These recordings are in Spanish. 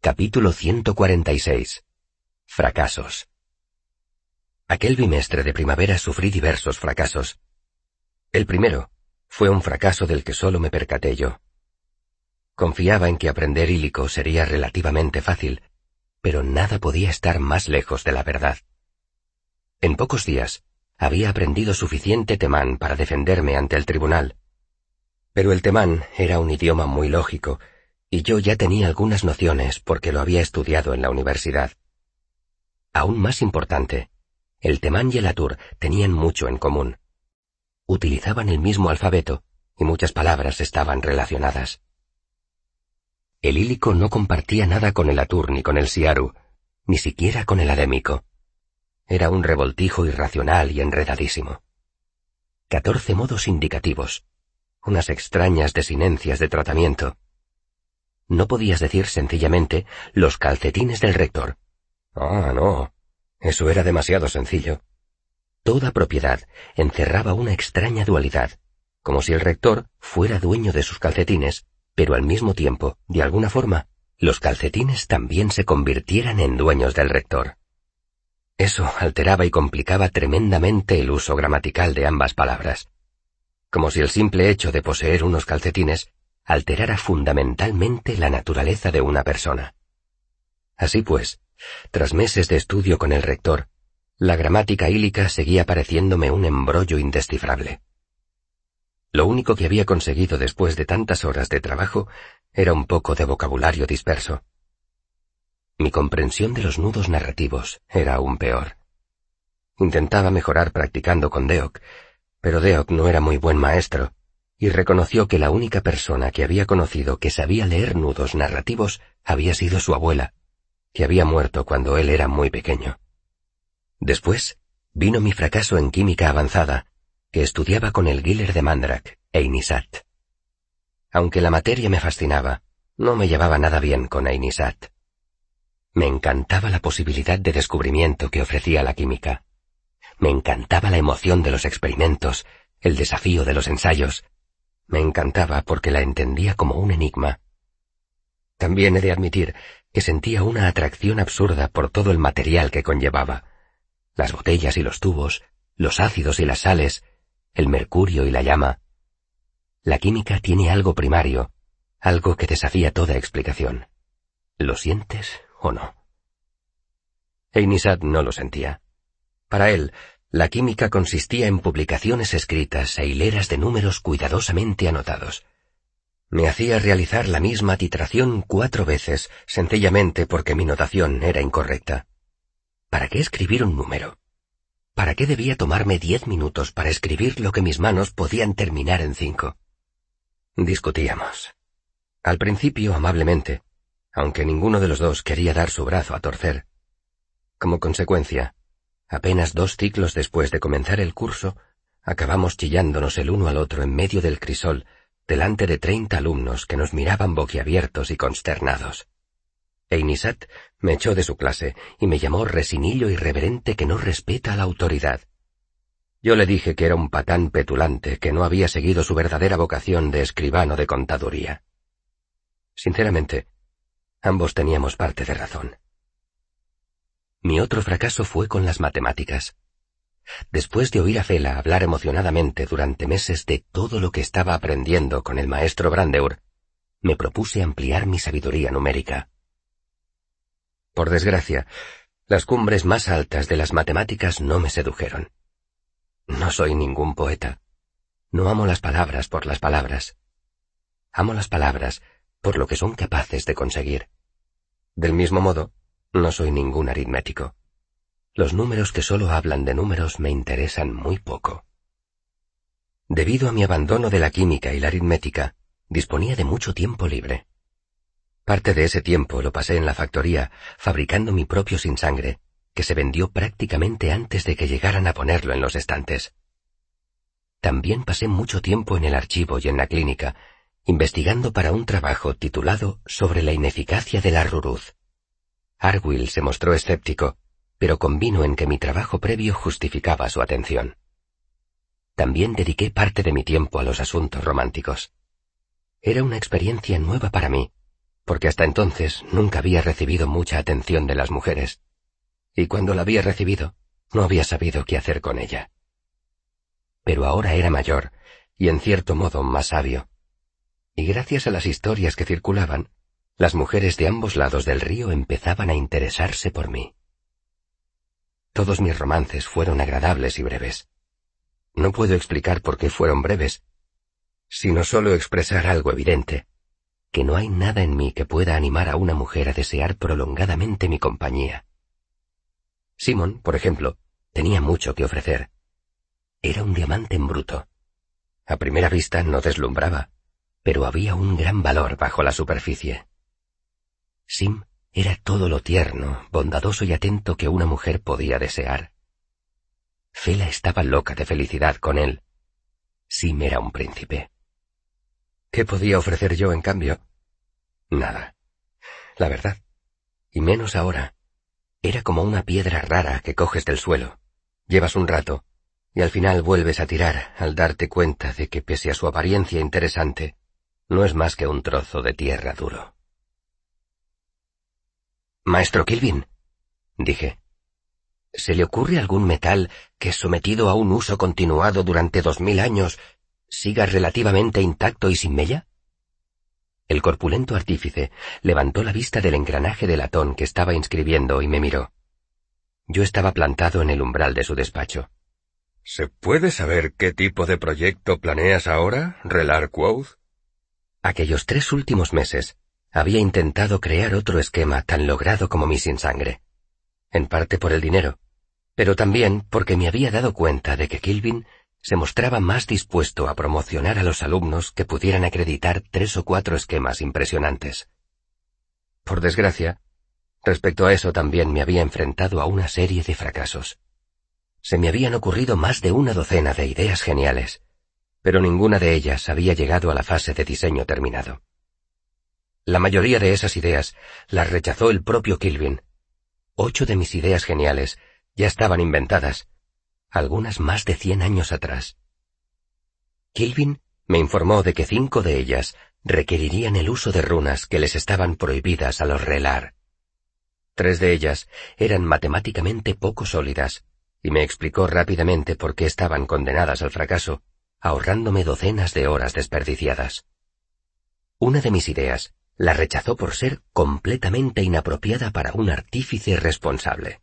Capítulo 146. Fracasos. Aquel bimestre de primavera sufrí diversos fracasos. El primero fue un fracaso del que solo me percaté yo. Confiaba en que aprender hílico sería relativamente fácil, pero nada podía estar más lejos de la verdad. En pocos días, había aprendido suficiente temán para defenderme ante el tribunal. Pero el temán era un idioma muy lógico, y yo ya tenía algunas nociones porque lo había estudiado en la universidad. Aún más importante, el temán y el atur tenían mucho en común. Utilizaban el mismo alfabeto y muchas palabras estaban relacionadas. El ílico no compartía nada con el atur ni con el siaru, ni siquiera con el adémico. Era un revoltijo irracional y enredadísimo. Catorce modos indicativos, unas extrañas desinencias de tratamiento, no podías decir sencillamente los calcetines del rector. Ah, no. Eso era demasiado sencillo. Toda propiedad encerraba una extraña dualidad, como si el rector fuera dueño de sus calcetines, pero al mismo tiempo, de alguna forma, los calcetines también se convirtieran en dueños del rector. Eso alteraba y complicaba tremendamente el uso gramatical de ambas palabras. Como si el simple hecho de poseer unos calcetines alterara fundamentalmente la naturaleza de una persona. Así pues, tras meses de estudio con el rector, la gramática hílica seguía pareciéndome un embrollo indescifrable. Lo único que había conseguido después de tantas horas de trabajo era un poco de vocabulario disperso. Mi comprensión de los nudos narrativos era aún peor. Intentaba mejorar practicando con Deok, pero Deok no era muy buen maestro, y reconoció que la única persona que había conocido que sabía leer nudos narrativos había sido su abuela, que había muerto cuando él era muy pequeño. Después vino mi fracaso en química avanzada, que estudiaba con el Giller de Mandrak Einisat. Aunque la materia me fascinaba, no me llevaba nada bien con Einisat. Me encantaba la posibilidad de descubrimiento que ofrecía la química. Me encantaba la emoción de los experimentos, el desafío de los ensayos, me encantaba porque la entendía como un enigma. También he de admitir que sentía una atracción absurda por todo el material que conllevaba. Las botellas y los tubos, los ácidos y las sales, el mercurio y la llama. La química tiene algo primario, algo que desafía toda explicación. ¿Lo sientes o no? Einisad no lo sentía. Para él, la química consistía en publicaciones escritas e hileras de números cuidadosamente anotados. Me hacía realizar la misma titración cuatro veces, sencillamente porque mi notación era incorrecta. ¿Para qué escribir un número? ¿Para qué debía tomarme diez minutos para escribir lo que mis manos podían terminar en cinco? Discutíamos. Al principio amablemente, aunque ninguno de los dos quería dar su brazo a torcer. Como consecuencia, Apenas dos ciclos después de comenzar el curso, acabamos chillándonos el uno al otro en medio del crisol, delante de treinta alumnos que nos miraban boquiabiertos y consternados. Einisat me echó de su clase y me llamó resinillo irreverente que no respeta a la autoridad. Yo le dije que era un patán petulante que no había seguido su verdadera vocación de escribano de contaduría. Sinceramente, ambos teníamos parte de razón. Mi otro fracaso fue con las matemáticas. Después de oír a Fela hablar emocionadamente durante meses de todo lo que estaba aprendiendo con el maestro Brandeur, me propuse ampliar mi sabiduría numérica. Por desgracia, las cumbres más altas de las matemáticas no me sedujeron. No soy ningún poeta. No amo las palabras por las palabras. Amo las palabras por lo que son capaces de conseguir. Del mismo modo, no soy ningún aritmético. Los números que solo hablan de números me interesan muy poco. Debido a mi abandono de la química y la aritmética, disponía de mucho tiempo libre. Parte de ese tiempo lo pasé en la factoría, fabricando mi propio sin sangre, que se vendió prácticamente antes de que llegaran a ponerlo en los estantes. También pasé mucho tiempo en el archivo y en la clínica, investigando para un trabajo titulado Sobre la ineficacia de la ruruz. Arwill se mostró escéptico, pero convino en que mi trabajo previo justificaba su atención. También dediqué parte de mi tiempo a los asuntos románticos. Era una experiencia nueva para mí, porque hasta entonces nunca había recibido mucha atención de las mujeres, y cuando la había recibido, no había sabido qué hacer con ella. Pero ahora era mayor, y en cierto modo más sabio, y gracias a las historias que circulaban, las mujeres de ambos lados del río empezaban a interesarse por mí. Todos mis romances fueron agradables y breves. No puedo explicar por qué fueron breves, sino solo expresar algo evidente, que no hay nada en mí que pueda animar a una mujer a desear prolongadamente mi compañía. Simón, por ejemplo, tenía mucho que ofrecer. Era un diamante en bruto. A primera vista no deslumbraba, pero había un gran valor bajo la superficie. Sim era todo lo tierno, bondadoso y atento que una mujer podía desear. Fela estaba loca de felicidad con él. Sim era un príncipe. ¿Qué podía ofrecer yo en cambio? Nada. La verdad. Y menos ahora. Era como una piedra rara que coges del suelo. Llevas un rato, y al final vuelves a tirar al darte cuenta de que pese a su apariencia interesante, no es más que un trozo de tierra duro. Maestro Kilvin, dije, ¿se le ocurre algún metal que, sometido a un uso continuado durante dos mil años, siga relativamente intacto y sin mella? El corpulento artífice levantó la vista del engranaje de latón que estaba inscribiendo y me miró. Yo estaba plantado en el umbral de su despacho. ¿Se puede saber qué tipo de proyecto planeas ahora, Relar Quoth? Aquellos tres últimos meses había intentado crear otro esquema tan logrado como mi sin sangre. En parte por el dinero, pero también porque me había dado cuenta de que Kilvin se mostraba más dispuesto a promocionar a los alumnos que pudieran acreditar tres o cuatro esquemas impresionantes. Por desgracia, respecto a eso también me había enfrentado a una serie de fracasos. Se me habían ocurrido más de una docena de ideas geniales, pero ninguna de ellas había llegado a la fase de diseño terminado. La mayoría de esas ideas las rechazó el propio Kilvin. Ocho de mis ideas geniales ya estaban inventadas, algunas más de cien años atrás. Kilvin me informó de que cinco de ellas requerirían el uso de runas que les estaban prohibidas a los relar. Tres de ellas eran matemáticamente poco sólidas, y me explicó rápidamente por qué estaban condenadas al fracaso, ahorrándome docenas de horas desperdiciadas. Una de mis ideas la rechazó por ser completamente inapropiada para un artífice responsable.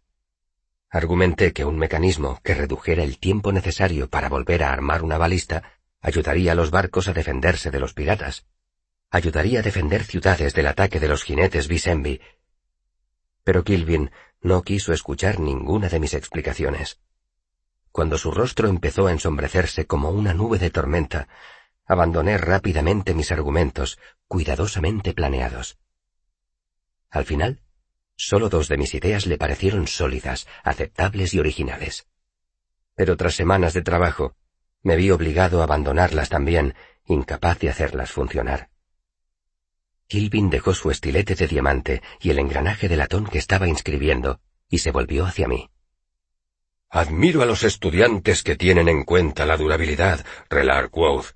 Argumenté que un mecanismo que redujera el tiempo necesario para volver a armar una balista ayudaría a los barcos a defenderse de los piratas, ayudaría a defender ciudades del ataque de los jinetes Bisembi. Pero Kilvin no quiso escuchar ninguna de mis explicaciones. Cuando su rostro empezó a ensombrecerse como una nube de tormenta, abandoné rápidamente mis argumentos, cuidadosamente planeados. Al final, solo dos de mis ideas le parecieron sólidas, aceptables y originales. Pero tras semanas de trabajo, me vi obligado a abandonarlas también, incapaz de hacerlas funcionar. Kilvin dejó su estilete de diamante y el engranaje de latón que estaba inscribiendo, y se volvió hacia mí. Admiro a los estudiantes que tienen en cuenta la durabilidad, Relar Quoth.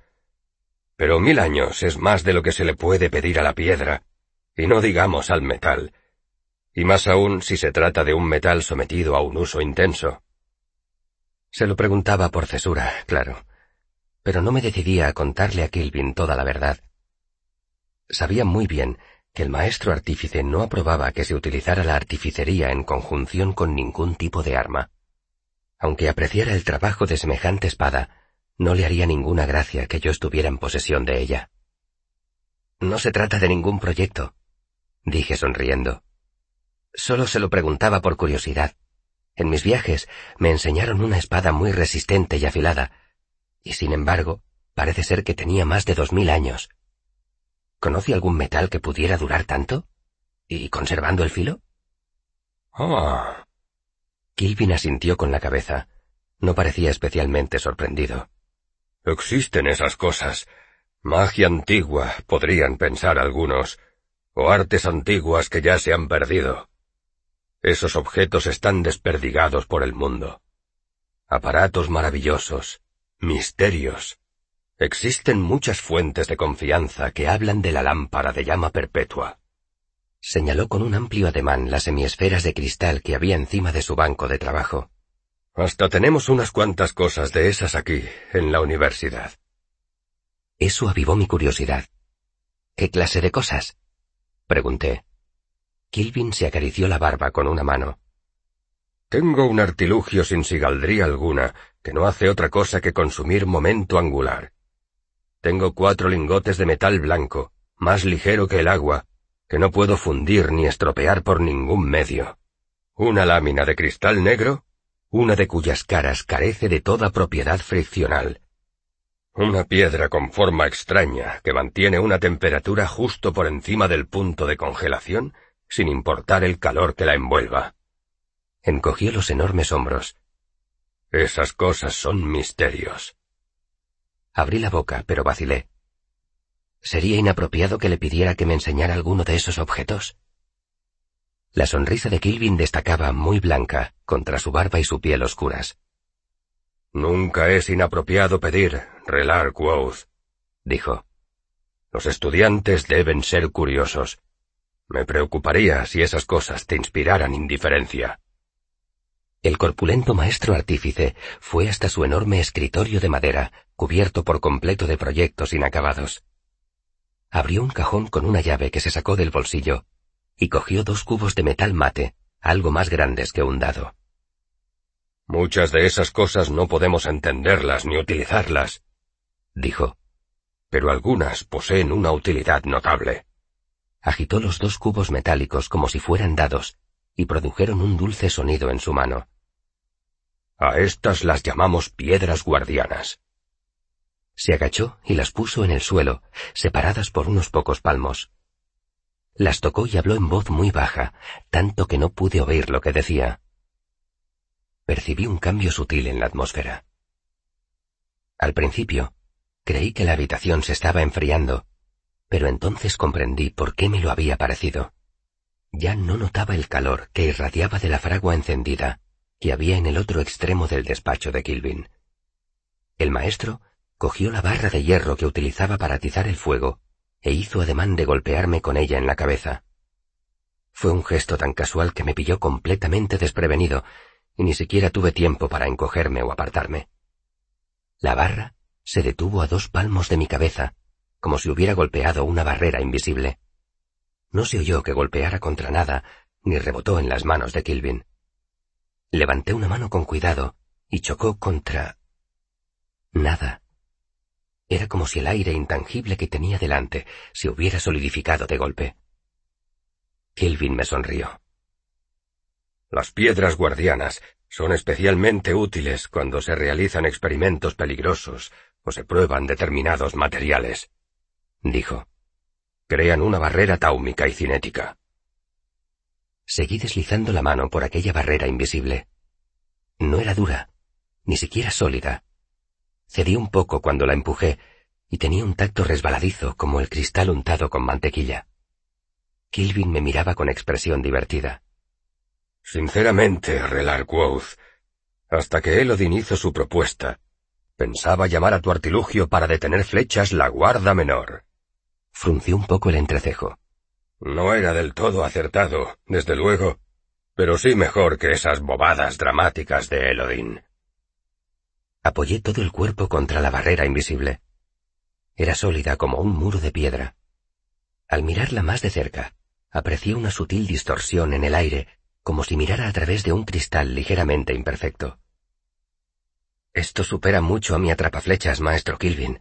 Pero mil años es más de lo que se le puede pedir a la piedra, y no digamos al metal, y más aún si se trata de un metal sometido a un uso intenso. Se lo preguntaba por cesura, claro, pero no me decidía a contarle a Kilvin toda la verdad. Sabía muy bien que el maestro artífice no aprobaba que se utilizara la artificería en conjunción con ningún tipo de arma. Aunque apreciara el trabajo de semejante espada, no le haría ninguna gracia que yo estuviera en posesión de ella. No se trata de ningún proyecto, dije sonriendo. Solo se lo preguntaba por curiosidad. En mis viajes me enseñaron una espada muy resistente y afilada, y sin embargo, parece ser que tenía más de dos mil años. ¿Conoce algún metal que pudiera durar tanto? ¿Y conservando el filo? Ah. Kilvin asintió con la cabeza. No parecía especialmente sorprendido. Existen esas cosas. Magia antigua, podrían pensar algunos, o artes antiguas que ya se han perdido. Esos objetos están desperdigados por el mundo. Aparatos maravillosos, misterios. Existen muchas fuentes de confianza que hablan de la lámpara de llama perpetua, Señaló con un amplio ademán las semiesferas de cristal que había encima de su banco de trabajo. Hasta tenemos unas cuantas cosas de esas aquí, en la universidad. Eso avivó mi curiosidad. ¿Qué clase de cosas? Pregunté. Kilvin se acarició la barba con una mano. Tengo un artilugio sin sigaldría alguna, que no hace otra cosa que consumir momento angular. Tengo cuatro lingotes de metal blanco, más ligero que el agua, que no puedo fundir ni estropear por ningún medio. Una lámina de cristal negro una de cuyas caras carece de toda propiedad friccional. Una piedra con forma extraña que mantiene una temperatura justo por encima del punto de congelación, sin importar el calor que la envuelva. Encogió los enormes hombros. Esas cosas son misterios. Abrí la boca, pero vacilé. ¿Sería inapropiado que le pidiera que me enseñara alguno de esos objetos? La sonrisa de Kilvin destacaba muy blanca contra su barba y su piel oscuras. Nunca es inapropiado pedir, relar quoth, dijo. Los estudiantes deben ser curiosos. Me preocuparía si esas cosas te inspiraran indiferencia. El corpulento maestro artífice fue hasta su enorme escritorio de madera, cubierto por completo de proyectos inacabados. Abrió un cajón con una llave que se sacó del bolsillo y cogió dos cubos de metal mate, algo más grandes que un dado. Muchas de esas cosas no podemos entenderlas ni utilizarlas, dijo. Pero algunas poseen una utilidad notable. Agitó los dos cubos metálicos como si fueran dados, y produjeron un dulce sonido en su mano. A estas las llamamos piedras guardianas. Se agachó y las puso en el suelo, separadas por unos pocos palmos. Las tocó y habló en voz muy baja, tanto que no pude oír lo que decía. Percibí un cambio sutil en la atmósfera. Al principio, creí que la habitación se estaba enfriando, pero entonces comprendí por qué me lo había parecido. Ya no notaba el calor que irradiaba de la fragua encendida que había en el otro extremo del despacho de Kilvin. El maestro cogió la barra de hierro que utilizaba para atizar el fuego e hizo ademán de golpearme con ella en la cabeza. Fue un gesto tan casual que me pilló completamente desprevenido, y ni siquiera tuve tiempo para encogerme o apartarme. La barra se detuvo a dos palmos de mi cabeza, como si hubiera golpeado una barrera invisible. No se oyó que golpeara contra nada, ni rebotó en las manos de Kilvin. Levanté una mano con cuidado y chocó contra... nada. Era como si el aire intangible que tenía delante se hubiera solidificado de golpe. Kelvin me sonrió. Las piedras guardianas son especialmente útiles cuando se realizan experimentos peligrosos o se prueban determinados materiales, dijo. Crean una barrera táumica y cinética. Seguí deslizando la mano por aquella barrera invisible. No era dura, ni siquiera sólida, Cedí un poco cuando la empujé y tenía un tacto resbaladizo como el cristal untado con mantequilla. Kilvin me miraba con expresión divertida. Sinceramente, Relarquoth, hasta que Elodin hizo su propuesta, pensaba llamar a tu artilugio para detener flechas la guarda menor. Frunció un poco el entrecejo. No era del todo acertado, desde luego, pero sí mejor que esas bobadas dramáticas de Elodin. Apoyé todo el cuerpo contra la barrera invisible. Era sólida como un muro de piedra. Al mirarla más de cerca, aprecié una sutil distorsión en el aire, como si mirara a través de un cristal ligeramente imperfecto. Esto supera mucho a mi atrapaflechas, maestro Kilvin.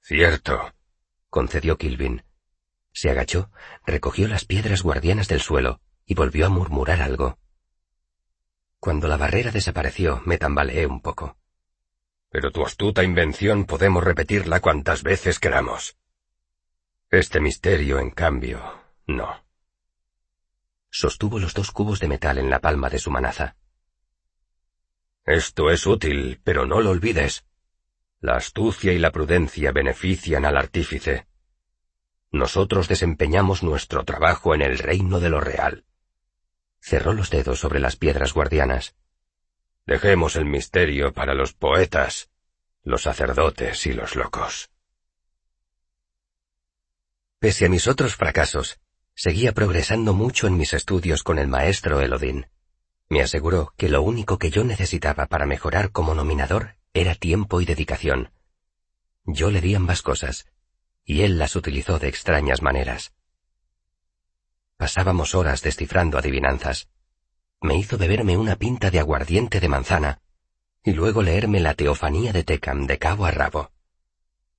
Cierto, concedió Kilvin. Se agachó, recogió las piedras guardianas del suelo y volvió a murmurar algo. Cuando la barrera desapareció, me tambaleé un poco pero tu astuta invención podemos repetirla cuantas veces queramos. Este misterio, en cambio, no. Sostuvo los dos cubos de metal en la palma de su manaza. Esto es útil, pero no lo olvides. La astucia y la prudencia benefician al artífice. Nosotros desempeñamos nuestro trabajo en el reino de lo real. Cerró los dedos sobre las piedras guardianas. Dejemos el misterio para los poetas, los sacerdotes y los locos. Pese a mis otros fracasos, Seguía progresando mucho en mis estudios con el maestro Elodin. Me aseguró que lo único que yo necesitaba para mejorar como nominador era tiempo y dedicación. Yo le di ambas cosas, y él las utilizó de extrañas maneras. Pasábamos horas descifrando adivinanzas. Me hizo beberme una pinta de aguardiente de manzana, y luego leerme la Teofanía de Tecam de cabo a rabo.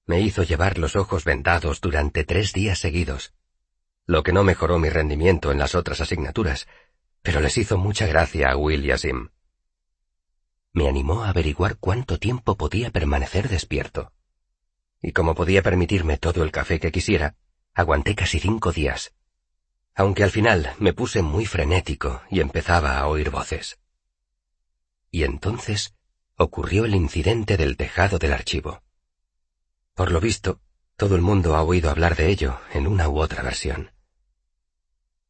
Me hizo llevar los ojos vendados durante tres días seguidos, lo que no mejoró mi rendimiento en las otras asignaturas, pero les hizo mucha gracia a Will y a Sim. Me animó a averiguar cuánto tiempo podía permanecer despierto. Y como podía permitirme todo el café que quisiera, aguanté casi cinco días, aunque al final me puse muy frenético y empezaba a oír voces. Y entonces ocurrió el incidente del tejado del archivo. Por lo visto, todo el mundo ha oído hablar de ello en una u otra versión.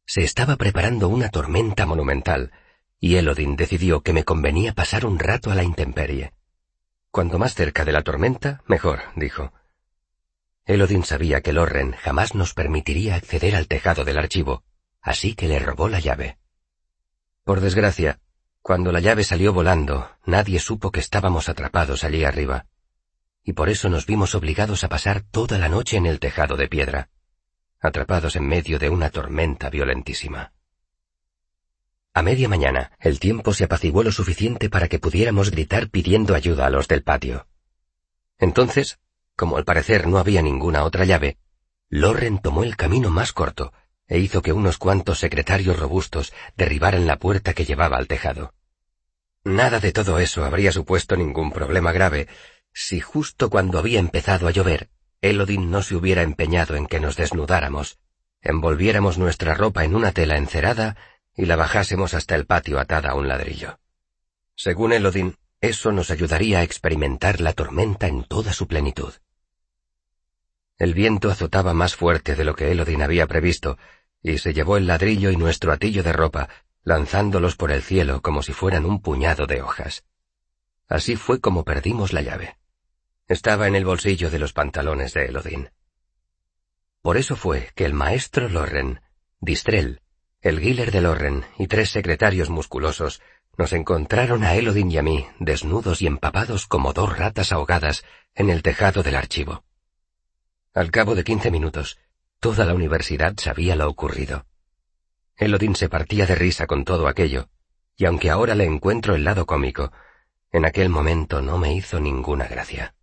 Se estaba preparando una tormenta monumental, y Elodin decidió que me convenía pasar un rato a la intemperie. Cuanto más cerca de la tormenta, mejor, dijo. Elodin sabía que Lorren jamás nos permitiría acceder al tejado del archivo, así que le robó la llave. Por desgracia, cuando la llave salió volando, nadie supo que estábamos atrapados allí arriba, y por eso nos vimos obligados a pasar toda la noche en el tejado de piedra, atrapados en medio de una tormenta violentísima. A media mañana, el tiempo se apaciguó lo suficiente para que pudiéramos gritar pidiendo ayuda a los del patio. Entonces, como al parecer no había ninguna otra llave, Loren tomó el camino más corto e hizo que unos cuantos secretarios robustos derribaran la puerta que llevaba al tejado. Nada de todo eso habría supuesto ningún problema grave si justo cuando había empezado a llover, Elodin no se hubiera empeñado en que nos desnudáramos, envolviéramos nuestra ropa en una tela encerada y la bajásemos hasta el patio atada a un ladrillo. Según Elodin, eso nos ayudaría a experimentar la tormenta en toda su plenitud. El viento azotaba más fuerte de lo que Elodin había previsto, y se llevó el ladrillo y nuestro atillo de ropa, lanzándolos por el cielo como si fueran un puñado de hojas. Así fue como perdimos la llave. Estaba en el bolsillo de los pantalones de Elodin. Por eso fue que el maestro Lorren, Distrel, el Giller de Lorren y tres secretarios musculosos nos encontraron a Elodin y a mí desnudos y empapados como dos ratas ahogadas en el tejado del archivo. Al cabo de quince minutos, toda la universidad sabía lo ocurrido. Elodin se partía de risa con todo aquello, y aunque ahora le encuentro el lado cómico, en aquel momento no me hizo ninguna gracia.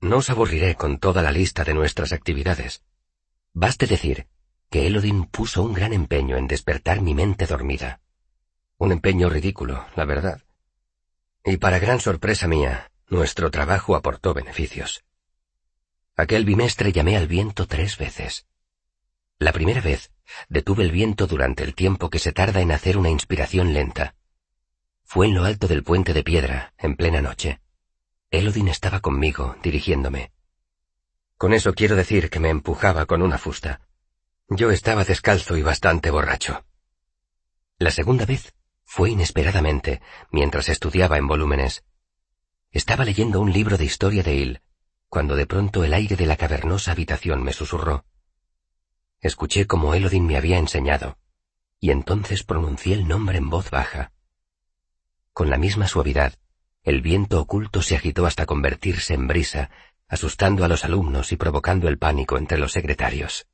No os aburriré con toda la lista de nuestras actividades. Baste decir que Elodin puso un gran empeño en despertar mi mente dormida. Un empeño ridículo, la verdad. Y para gran sorpresa mía, nuestro trabajo aportó beneficios. Aquel bimestre llamé al viento tres veces. La primera vez detuve el viento durante el tiempo que se tarda en hacer una inspiración lenta. Fue en lo alto del puente de piedra, en plena noche. Elodin estaba conmigo, dirigiéndome. Con eso quiero decir que me empujaba con una fusta. Yo estaba descalzo y bastante borracho. La segunda vez fue inesperadamente, mientras estudiaba en volúmenes. Estaba leyendo un libro de historia de Il, cuando de pronto el aire de la cavernosa habitación me susurró. Escuché como Elodin me había enseñado, y entonces pronuncié el nombre en voz baja. Con la misma suavidad, el viento oculto se agitó hasta convertirse en brisa, asustando a los alumnos y provocando el pánico entre los secretarios.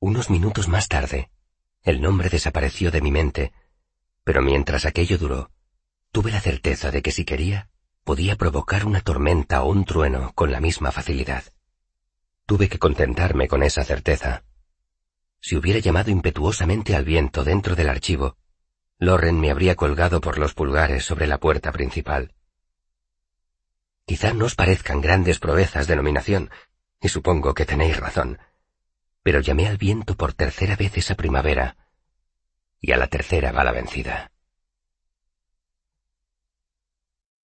Unos minutos más tarde, el nombre desapareció de mi mente, pero mientras aquello duró, tuve la certeza de que si quería, podía provocar una tormenta o un trueno con la misma facilidad. Tuve que contentarme con esa certeza. Si hubiera llamado impetuosamente al viento dentro del archivo, Loren me habría colgado por los pulgares sobre la puerta principal. Quizá no os parezcan grandes proezas de nominación, y supongo que tenéis razón, pero llamé al viento por tercera vez esa primavera, y a la tercera va la vencida.